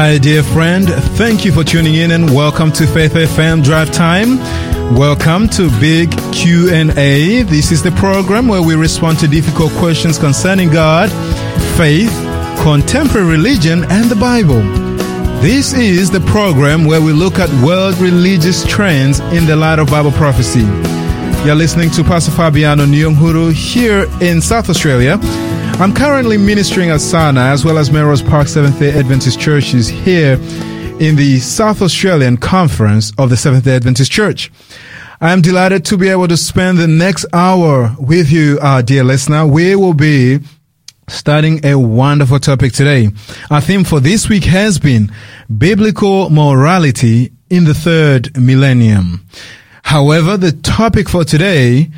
Hi, dear friend. Thank you for tuning in and welcome to Faith FM Drive Time. Welcome to Big Q&A. This is the program where we respond to difficult questions concerning God, faith, contemporary religion, and the Bible. This is the program where we look at world religious trends in the light of Bible prophecy. You're listening to Pastor Fabiano Nyonghuru here in South Australia. I'm currently ministering at Sana as well as Melrose Park Seventh-day Adventist Churches here in the South Australian Conference of the Seventh-day Adventist Church. I am delighted to be able to spend the next hour with you, our dear listener. We will be studying a wonderful topic today. Our theme for this week has been biblical morality in the third millennium. However, the topic for today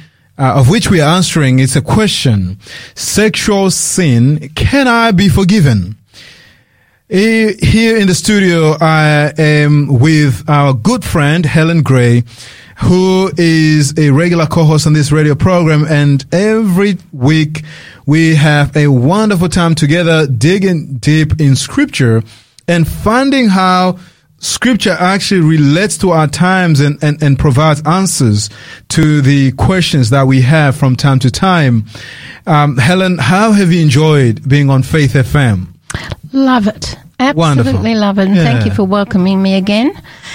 uh, of which we are answering is a question. Sexual sin, can I be forgiven? Here in the studio, I am with our good friend, Helen Gray, who is a regular co-host on this radio program. And every week we have a wonderful time together digging deep in scripture and finding how scripture actually relates to our times and, and, and provides answers to the questions that we have from time to time. Um, Helen, how have you enjoyed being on Faith FM? Love it. Absolutely Wonderful. love it. And Yeah. thank you for welcoming me again.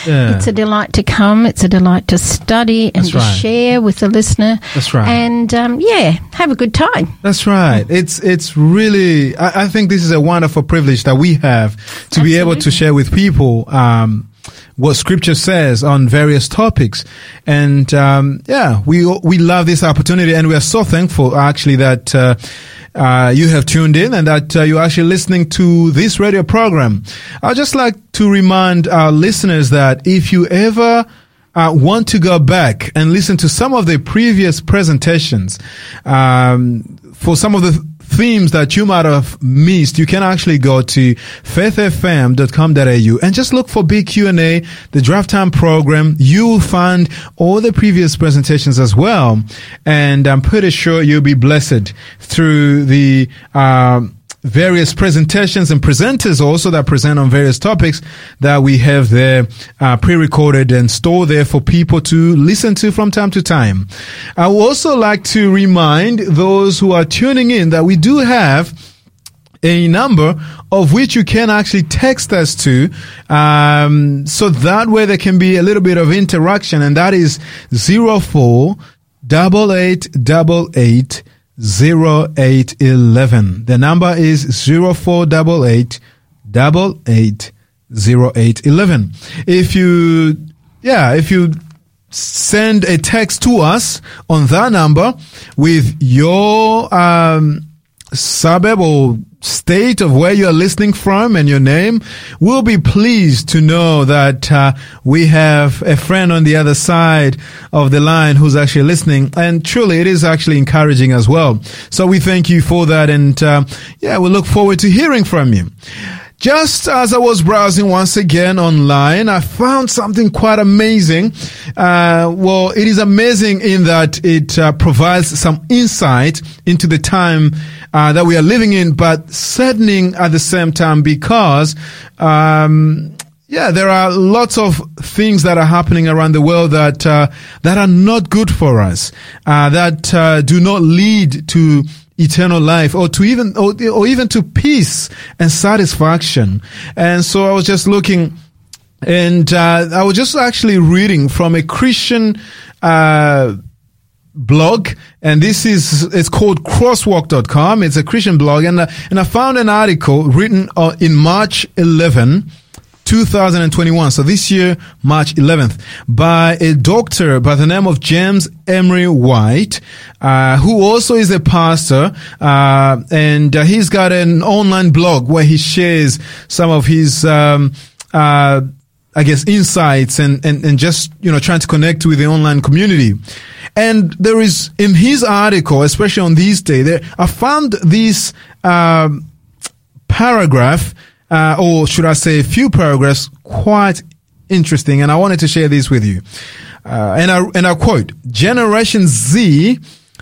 Yeah. It's a delight to come. It's a delight to study and That's to right. share with the listener. That's right. And um, yeah, have a good time. That's right. It's it's really. I, I think this is a wonderful privilege that we have to be able to share with people um, what Scripture says on various topics, and um, yeah, we we love this opportunity, and we are so thankful actually that. Uh, uh, you have tuned in and that uh, you're actually listening to this radio program. I'd just like to remind our listeners that if you ever uh, want to go back and listen to some of the previous presentations um, for some of the themes that you might have missed, you can actually go to faithfm.com.au and just look for Big Q&A, the Drive Time program. You will find all the previous presentations as well. And I'm pretty sure you'll be blessed through the, um, various presentations and presenters also that present on various topics that we have there uh, pre-recorded and stored there for people to listen to from time to time. I would also like to remind those who are tuning in that we do have a number of which you can actually text us to um, so that way there can be a little bit of interaction and that is 04 double eight double eight zero eight eleven. The number is zero four double eight double eight zero eight eleven. If you, yeah, if you send a text to us on that number with your um, suburb or state of where you're listening from and your name, we'll be pleased to know that uh, we have a friend on the other side of the line who's actually listening. And truly, it is actually encouraging as well. So we thank you for that. And uh, yeah, we look forward to hearing from you. Just as I was browsing once again online, I found something quite amazing. Uh, well, it is amazing in that it uh, provides some insight into the time uh, that we are living in, but saddening at the same time because, um, yeah, there are lots of things that are happening around the world that uh, that are not good for us, uh, that uh, do not lead to eternal life or to even or, or even to peace and satisfaction. And so I was just looking and uh, I was just actually reading from a Christian uh, blog and this is it's called crosswalk.com it's a christian blog and uh, and i found an article written uh, in march 11 2021 so this year march 11th by a doctor by the name of james emery white uh, who also is a pastor uh, and uh, he's got an online blog where he shares some of his um, uh, I guess insights and, and, and just, you know, trying to connect with the online community. And there is, in his article, especially on these days, there, I found this, um, paragraph, uh, or should I say a few paragraphs quite interesting. And I wanted to share this with you. Uh, and I, and I quote, Generation Z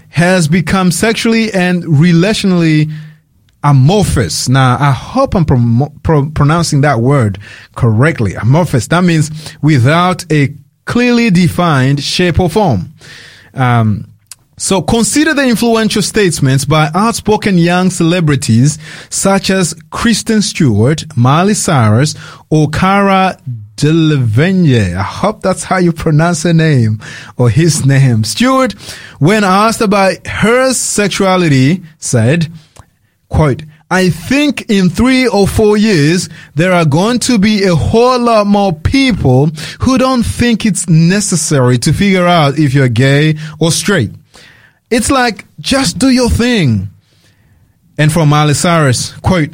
has become sexually and relationally amorphous. Now, I hope I'm pro- pro- pronouncing that word correctly. Amorphous. That means without a clearly defined shape or form. Um, so consider the influential statements by outspoken young celebrities such as Kristen Stewart, Miley Cyrus, or Cara Delevingne. I hope that's how you pronounce her name or his name. Stewart, when asked about her sexuality, said, quote, I think in three or four years, there are going to be a whole lot more people who don't think it's necessary to figure out if you're gay or straight. It's like, just do your thing. And from Miley Cyrus, quote,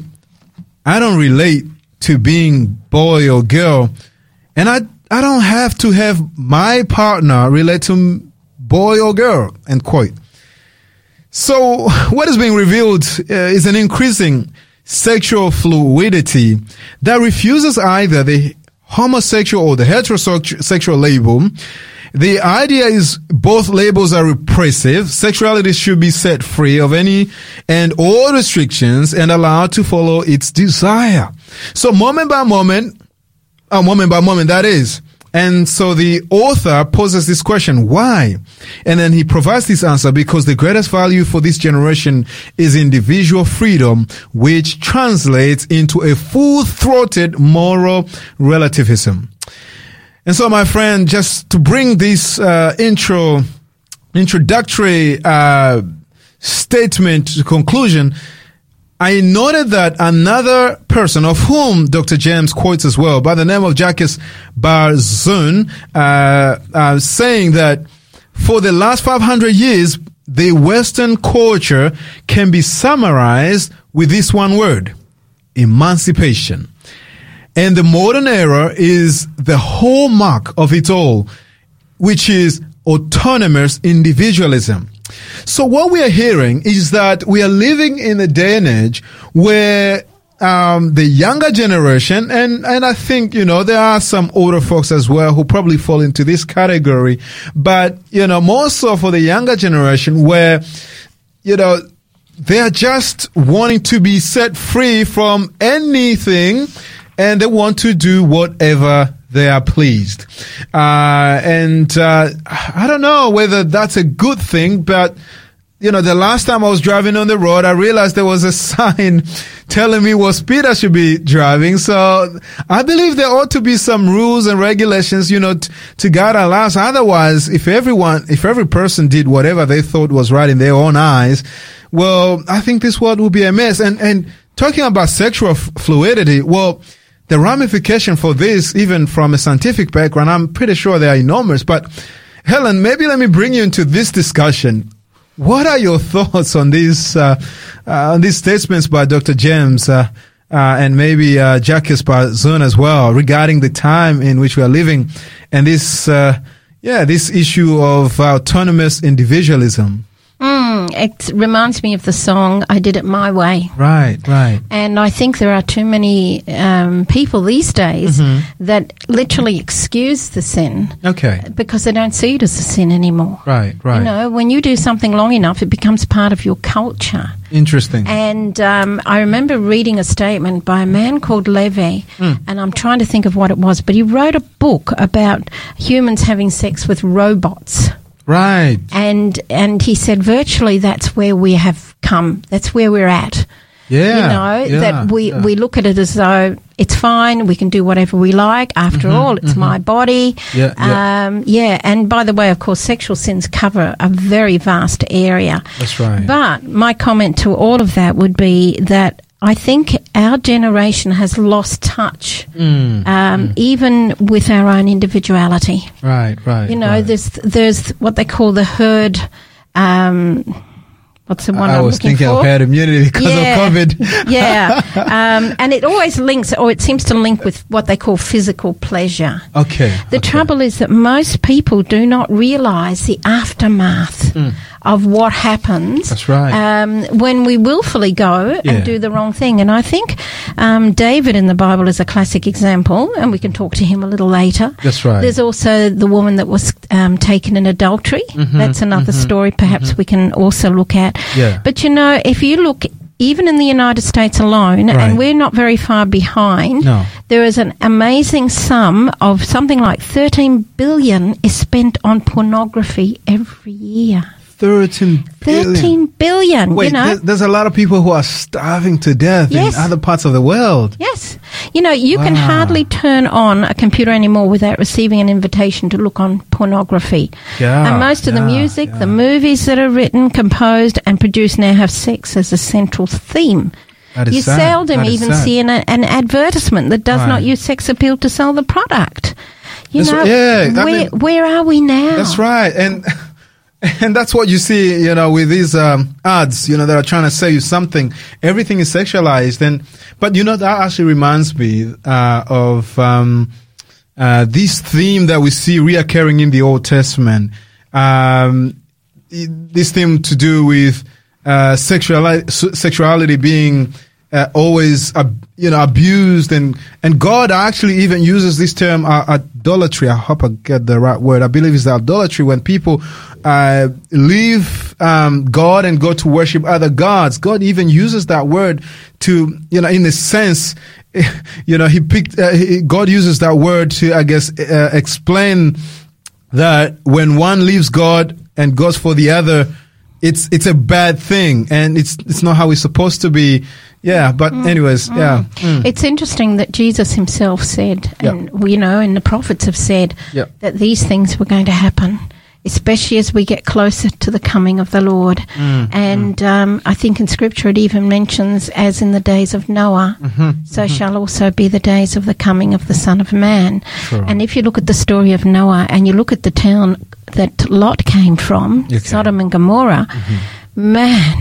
I don't relate to being boy or girl. And I, I don't have to have my partner relate to boy or girl, end quote. So what is being revealed uh, is an increasing sexual fluidity that refuses either the homosexual or the heterosexual label. The idea is both labels are repressive. Sexuality should be set free of any and all restrictions and allowed to follow its desire. So moment by moment, uh, moment by moment, that is. And so the author poses this question, why? And then he provides this answer because the greatest value for this generation is individual freedom, which translates into a full-throated moral relativism. And so, my friend, just to bring this uh, intro, introductory uh, statement to conclusion, I noted that another person of whom Dr. James quotes as well, by the name of Jacques Barzun, uh, uh, saying that for the last 500 years, the Western culture can be summarized with this one word, emancipation. And the modern era is the hallmark of it all, which is autonomous individualism. So what we are hearing is that we are living in a day and age where um, the younger generation, and, and I think, you know, there are some older folks as well who probably fall into this category, but, you know, more so for the younger generation where, you know, they are just wanting to be set free from anything and they want to do whatever they are pleased. Uh, and uh, I don't know whether that's a good thing, but you know, the last time I was driving on the road, I realized there was a sign telling me what speed I should be driving. So I believe there ought to be some rules and regulations, you know, t- to guide our lives. Otherwise, if everyone, if every person did whatever they thought was right in their own eyes, well, I think this world would be a mess. And, and talking about sexual f- fluidity, well, the ramification for this, even from a scientific background, I'm pretty sure they are enormous. But Helen, maybe let me bring you into this discussion. What are your thoughts on these uh, uh, on these statements by Dr. James uh, and maybe uh, Jacques Barzun as well regarding the time in which we are living and this yeah this issue of autonomous individualism? Mm, it reminds me of the song "I Did It My Way." Right, right. And I think there are too many um, people these days mm-hmm. that literally excuse the sin. Okay. Because they don't see it as a sin anymore. Right, right. You know, when you do something long enough, it becomes part of your culture. Interesting. And um, I remember reading a statement by a man called Levy, mm. and I'm trying to think of what it was, but he wrote a book about humans having sex with robots. Right. And and he said virtually that's where we have come. That's where we're at. Yeah. You know, yeah, that we, yeah. we look at it as though it's fine, we can do whatever we like. After Mm-hmm, all, it's my body. Yeah, yeah. Um, yeah. And by the way, of course, sexual sins cover a very vast area. That's right. But my comment to all of that would be that I think our generation has lost touch, Mm, um, even with our own individuality. Right, right. You know, right. there's there's what they call the herd. Um, what's the one I am was thinking for? of herd immunity because Yeah. of COVID. yeah, um, and it always links, or it seems to link with what they call physical pleasure. Okay. The okay. trouble is that most people do not realise the aftermath of what happens. That's right. Um, when we willfully go Yeah. and do the wrong thing. And I think um, David in the Bible is a classic example, and we can talk to him a little later. That's right. There's also the woman that was um, taken in adultery. Mm-hmm, That's another story perhaps we can also look at. Yeah. But you know, if you look even in the United States alone, Right. and we're not very far behind. No. There is an amazing sum of something like 13 billion is spent on pornography every year. 13 billion. 13 billion, Wait, you know. there- there's a lot of people who are starving to death Yes. in other parts of the world. Yes. You know, you can ah. hardly turn on a computer anymore without receiving an invitation to look on pornography. Yeah, and most of the music, yeah. the movies that are written, composed, and produced now have sex as a central theme. That is you sad. seldom That even see an, an advertisement that does Right. not use sex appeal to sell the product. You That's know. Yeah, I where, mean- where are we now? That's right. And and that's what you see, you know, with these um, ads, you know, that are trying to sell you something. Everything is sexualized. And but you know, that actually reminds me uh, of um, uh, this theme that we see reoccurring in the Old Testament. Um, this theme to do with uh, sexuality, sexuality being uh, always, uh, you know, abused, and and God actually even uses this term uh, idolatry. I hope I get the right word. I believe it's idolatry when people uh, leave um, God and go to worship other gods. God even uses that word to, you know, in a sense, you know, he picked. Uh, he, God uses that word to, I guess, uh, explain that when one leaves God and goes for the other, it's it's a bad thing, and it's it's not how it's supposed to be. Yeah, but anyways, yeah, Mm. It's interesting that Jesus himself said, Yeah. and you know, and the prophets have said Yeah. that these things were going to happen, especially as we get closer to the coming of the Lord. Mm, and Um, I think in Scripture it even mentions, as in the days of Noah, Mm-hmm, so shall also be the days of the coming of the Son of Man. Sure. And if you look at the story of Noah and you look at the town that Lot came from, Okay. Mm-hmm. Sodom and Gomorrah, man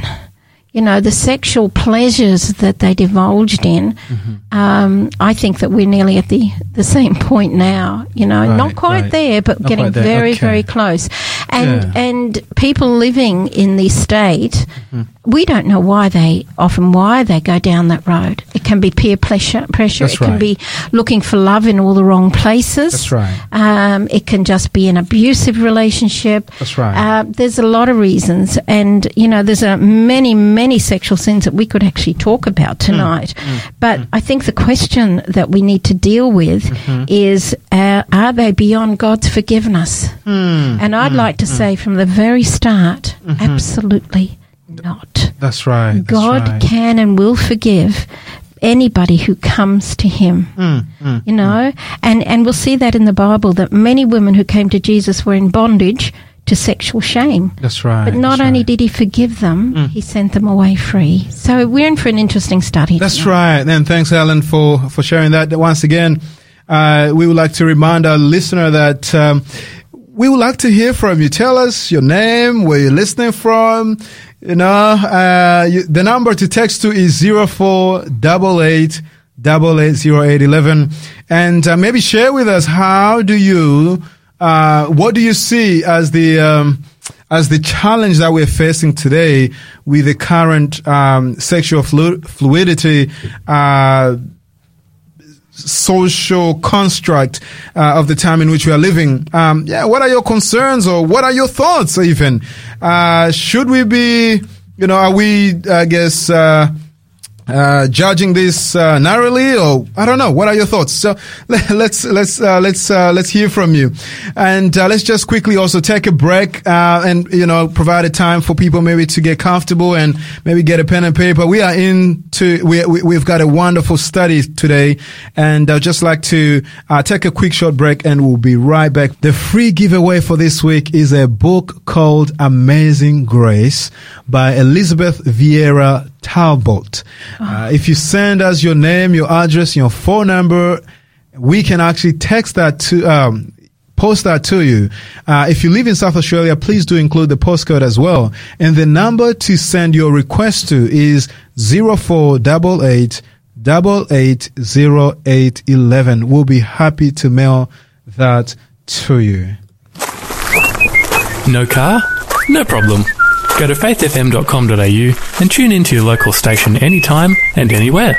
you know, the sexual pleasures that they divulged in, Mm-hmm. um, I think that we're nearly at the, the same point now, you know, Right, not quite right. there, but Not getting there, very, okay. very close. And, Yeah. and people living in this state, Mm-hmm. we don't know why they, often why they go down that road. Can be peer pressure, pressure. That's it can be looking for love in all the wrong places. That's right. Um, it can just be an abusive relationship. That's right. Uh, there's a lot of reasons, and you know, there's a many, many sexual sins that we could actually talk about Mm. tonight. But I think the question that we need to deal with Mm-hmm. is: uh, Are they beyond God's forgiveness? Mm. And I'd like to say from the very start, absolutely not. that's right. Mm-hmm. That's God right. can and will forgive anybody who comes to him Mm, mm. you know and and we'll see that in the bible that many women who came to jesus were in bondage to sexual shame That's right. but not only right. Mm. did he forgive them he sent them away free so we're in for an interesting study That's tonight. right. And thanks, Helen, for, for sharing that. Once again, uh, we would like to remind our listener that um, we would like to hear from you. Tell us your name, where you're listening from. You know, uh, you, the number to text to is zero four double eight double eight zero eight eleven, and uh, maybe share with us how do you, uh, what do you see as the um, as the challenge that we're facing today with the current um, sexual flu- fluidity uh, social construct uh, of the time in which we are living. Um, yeah, what are your concerns or what are your thoughts even? Uh, should we be, you know, are we, I guess, uh, judging this uh, narrowly, or I don't know. What are your thoughts? So let, let's let's uh, let's uh, let's hear from you, and uh, let's just quickly also take a break and you know provide a time for people maybe to get comfortable and maybe get a pen and paper. We are into we, we we've got a wonderful study today, and I'd just like to uh, take a quick short break, and we'll be right back. The free giveaway for this week is a book called Amazing Grace by Elizabeth Vieira Talbot. Uh, if you send us your name, your address, your phone number, we can actually text that to, um, post that to you. Uh, if you live in South Australia, please do include the postcode as well. And the number to send your request to is 0488 880811. We'll be happy to mail that to you. No car? No problem. Go to faithfm.com.au and tune into your local station anytime and anywhere.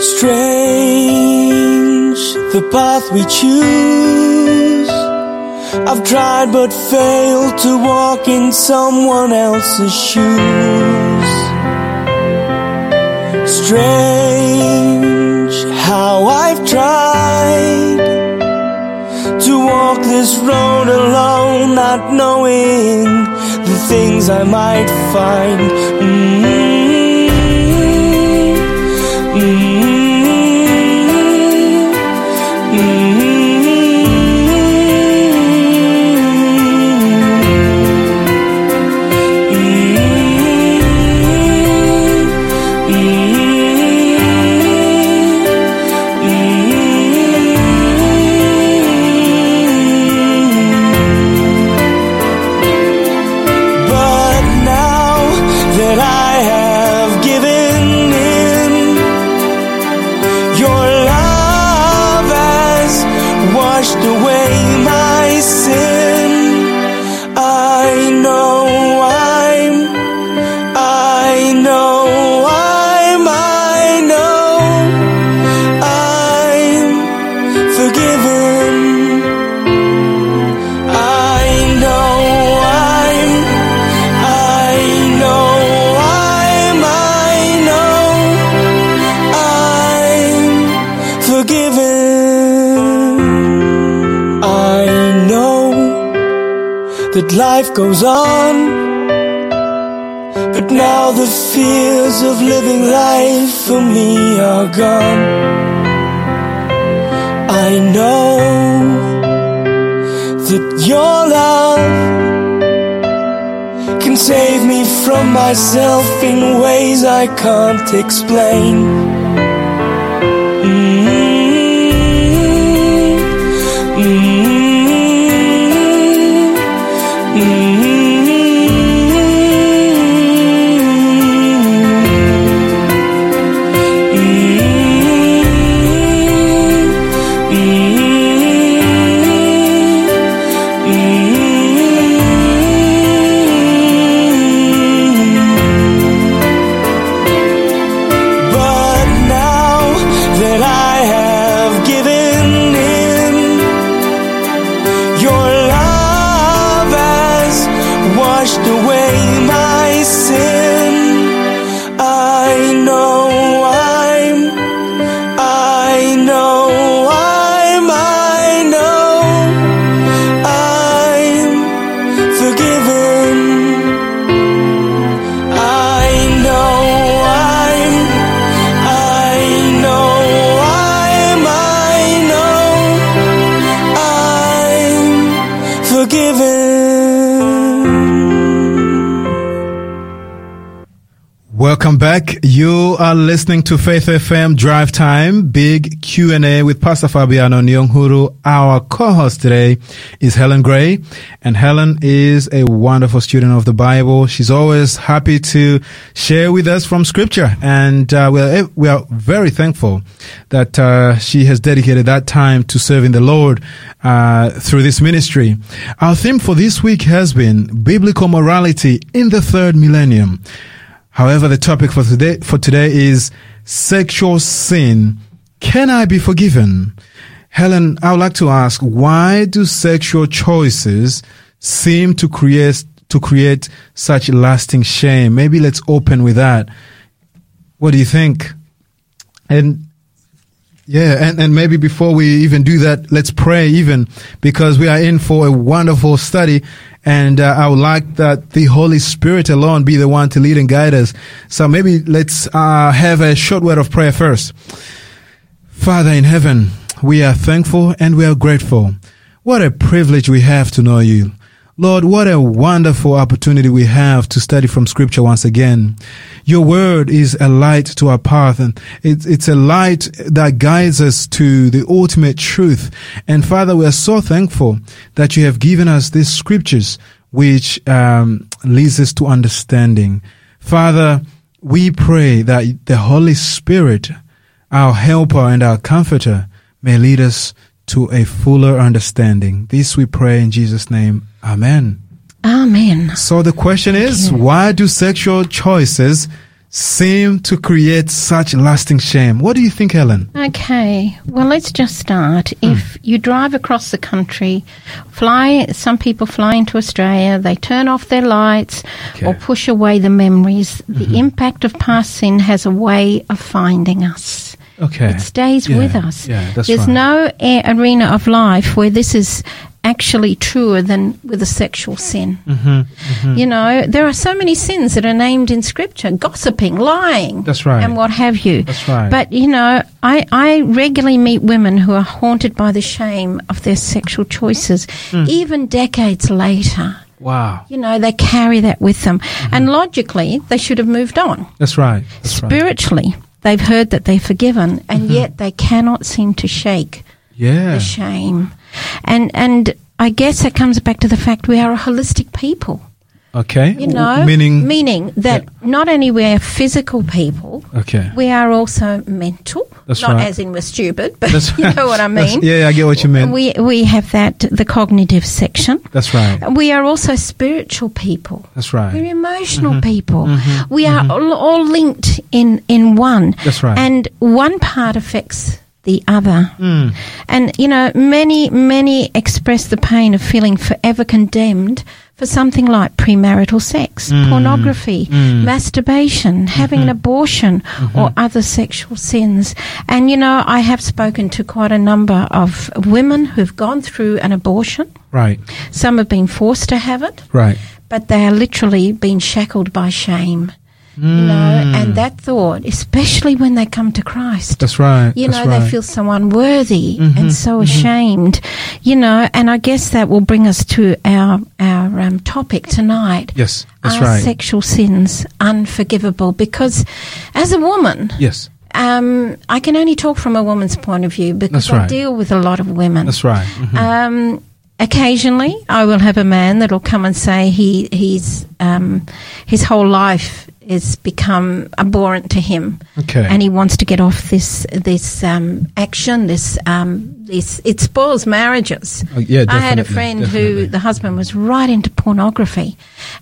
Strange the path we choose. I've tried but failed to walk in someone else's shoes. Strange how I've tried to walk this road alone, not knowing the things I might find. Life goes on, but now the fears of living life for me are gone. I know that your love can save me from myself in ways I can't explain. Welcome back. You are listening to Faith FM Drive Time, big Q&A with Pastor Fabiano Nyonghuru. Our co-host today is Helen Gray, and Helen is a wonderful student of the Bible. She's always happy to share with us from scripture, and uh, we, are, we are very thankful that uh, she has dedicated that time to serving the Lord uh, through this ministry. Our theme for this week has been biblical morality in the third millennium. However, the topic for today, for today is sexual sin. Can I be forgiven? Helen, I would like to ask, why do sexual choices seem to create, to create such lasting shame? Maybe let's open with that. What do you think? And yeah, and, and maybe before we even do that, let's pray even because we are in for a wonderful study. And uh, I would like that the Holy Spirit alone be the one to lead and guide us. So maybe let's uh, have a short word of prayer first. Father in heaven, we are thankful and we are grateful. What a privilege we have to know you. Lord, what a wonderful opportunity we have to study from scripture once again. Your word is a light to our path and it's, it's a light that guides us to the ultimate truth. And Father, we are so thankful that you have given us these scriptures which um, leads us to understanding. Father, we pray that the Holy Spirit, our helper and our comforter, may lead us to a fuller understanding. This we pray in Jesus' name. Amen. Amen. So the question is, why do sexual choices seem to create such lasting shame? What do you think, Helen? Okay, well, let's just start. Hmm. If you drive across the country, fly, some people fly into Australia, they turn off their lights Okay. or push away the memories. The mm-hmm. impact of past sin has a way of finding us. Okay. It stays Yeah, with us. yeah, that's There's right. no arena of life where this is actually truer than with a sexual sin. Mm-hmm, You know, there are so many sins that are named in Scripture gossiping, lying, That's right. and what have you. That's right. But, you know, I, I regularly meet women who are haunted by the shame of their sexual choices, Hmm. even decades later. Wow. You know, they carry that with them. Mm-hmm. And logically, they should have moved on. That's right. That's right. Spiritually, they've heard that they're forgiven, and yet they cannot seem to shake Yeah. the shame. And and I guess it comes back to the fact we are a holistic people. Okay. You know, meaning. meaning that not only we are physical people, okay. we are also mental. That's not right. as in we're stupid, but That's you know what I That's- mean. yeah, I get what you mean. We we have that the cognitive section. That's right. We are also spiritual people. That's right. We're right. Mm-hmm. emotional people. We are all, all linked in, in one. That's right. And one part affects the other. Mm. And, you know, many, many express the pain of feeling forever condemned for something like premarital sex, Mm. pornography, masturbation, having an abortion, or other sexual sins. And, you know, I have spoken to quite a number of women who've gone through an abortion. Right. Some have been forced to have it Right. but they are literally being shackled by shame. You know, and that thought, especially when they come to Christ, That's right. you That's know, right. Mm-hmm. they feel so unworthy and so ashamed, you know, and I guess that will bring us to our, our um, topic tonight. Yes. That's are right. sexual sins unforgivable? Because as a woman, yes. um, I can only talk from a woman's point of view because right. I deal with a lot of women. That's right. Mhm. Um, occasionally, I will have a man that will come and say he he's um, his whole life has become abhorrent to him, Okay. and he wants to get off this this um, action. This um, this it spoils marriages. Oh, yeah, I had a friend definitely. who the husband was right into pornography,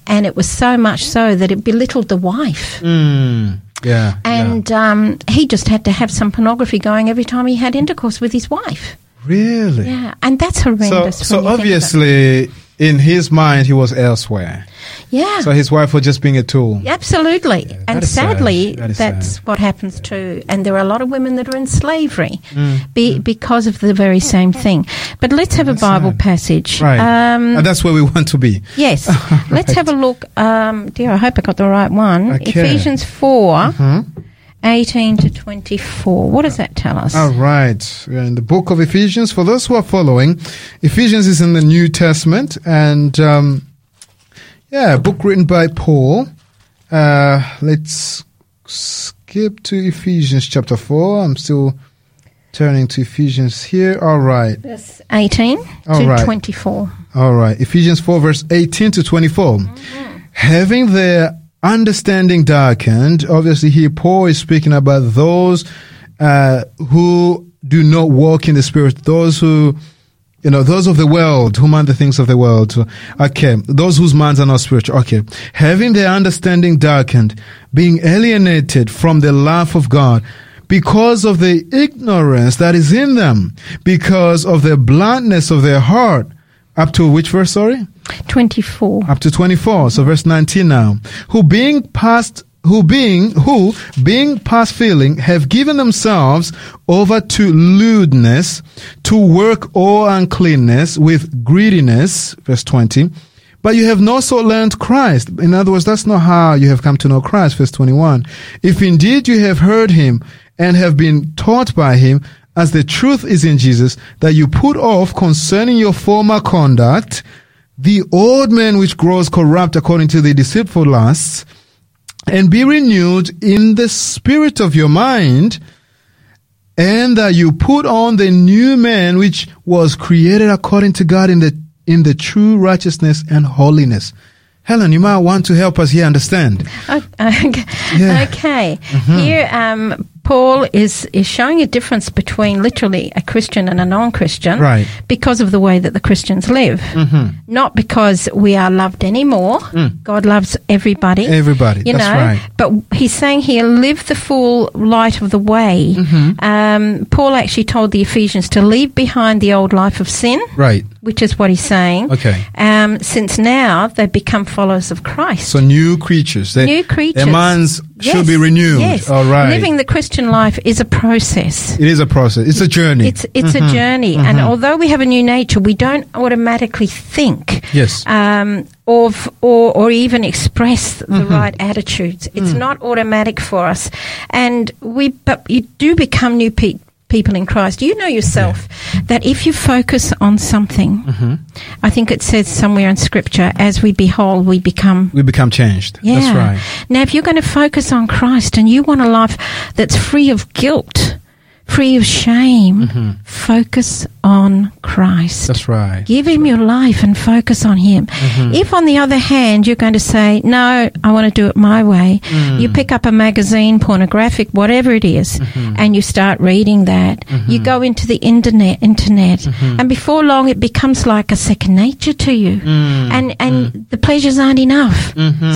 and it was so much so that it belittled the wife. Mm. Yeah. And um, he just had to have some pornography going every time he had intercourse with his wife. really. Yeah, and that's horrendous. so when you think of it. obviously, in his mind, he was elsewhere. Yeah, So his wife was just being a tool. absolutely. that and is sad. sadly, That is sad. what happens too. And there are a lot of women that are in slavery Mm. be, because of the very same thing. But let's have a Bible sad. passage. Right. Um, and that's where we want to be. yes. Let's have a look. Um, dear, I hope I got the right one. Okay. Ephesians 4, Hmm? 18 to 24. What does that tell us? All right. We're in the book of Ephesians. For those who are following, Ephesians is in the New Testament and, um, yeah, a book written by Paul. Uh, let's skip to Ephesians chapter 4. I'm still turning to Ephesians here. All right. Verse 18 All to right. 24. All right. Ephesians 4, verse 18 to 24. Having their understanding darkened, obviously, here Paul is speaking about those uh, who do not walk in the Spirit, those who, you know, those of the world who mind the things of the world. Okay. Those whose minds are not spiritual. Okay. Having their understanding darkened, being alienated from the love of God, because of the ignorance that is in them, because of the blindness of their heart. Up to which verse, sorry? 24. Up to 24. So verse 19 now. Who being past, who being, who being past feeling have given themselves over to lewdness to work all uncleanness with greediness. Verse 20. But you have not so learned Christ. In other words, that's not how you have come to know Christ. Verse 21. If indeed you have heard him and have been taught by him, as the truth is in Jesus, that you put off concerning your former conduct, the old man which grows corrupt according to the deceitful lusts, and be renewed in the spirit of your mind, and that you put on the new man which was created according to God in the in the true righteousness and holiness. Helen, you might want to help us here understand. Okay. Yeah. okay. Here, um, Paul is, is showing a difference between literally a Christian and a non Christian Right. because of the way that the Christians live. Mm-hmm. Not because we are loved anymore. God loves everybody. Mm. Everybody, You that's know, right. but he's saying here, live the full light of the way. Mm-hmm. Um, Paul actually told the Ephesians to leave behind the old life of sin, Right. Which is what he's saying. Okay. Um, since now they've become followers of Christ. So new creatures. They, New creatures. Their minds Yes, should be renewed. Yes. All right. Living the Christian life is a process. it is a process. It's a journey. It's it's Mm-hmm. a journey, and although we have a new nature, we don't automatically think Yes. um, of or or even express the Mm-hmm. right attitudes. It's Mm. not automatic for us, and we but you do become new pe- people in Christ. You know yourself that if you focus on something, Mm-hmm. I think it says somewhere in Scripture, as we behold, we become. we become changed. Yeah. That's right. Now, if you're going to focus on Christ and you want a life that's free of guilt, free of shame, focus on Christ. Mm-hmm. That's right. Give him your life and focus on him. Mm-hmm. If, on the other hand, you're going to say, No, I want to do it my way, Mm. you pick up a magazine, pornographic, whatever it is, Mm-hmm. and you start reading that. You go into the internet, internet Mm-hmm. and before long it becomes like a second nature to you. Mm. And, and the pleasures aren't enough.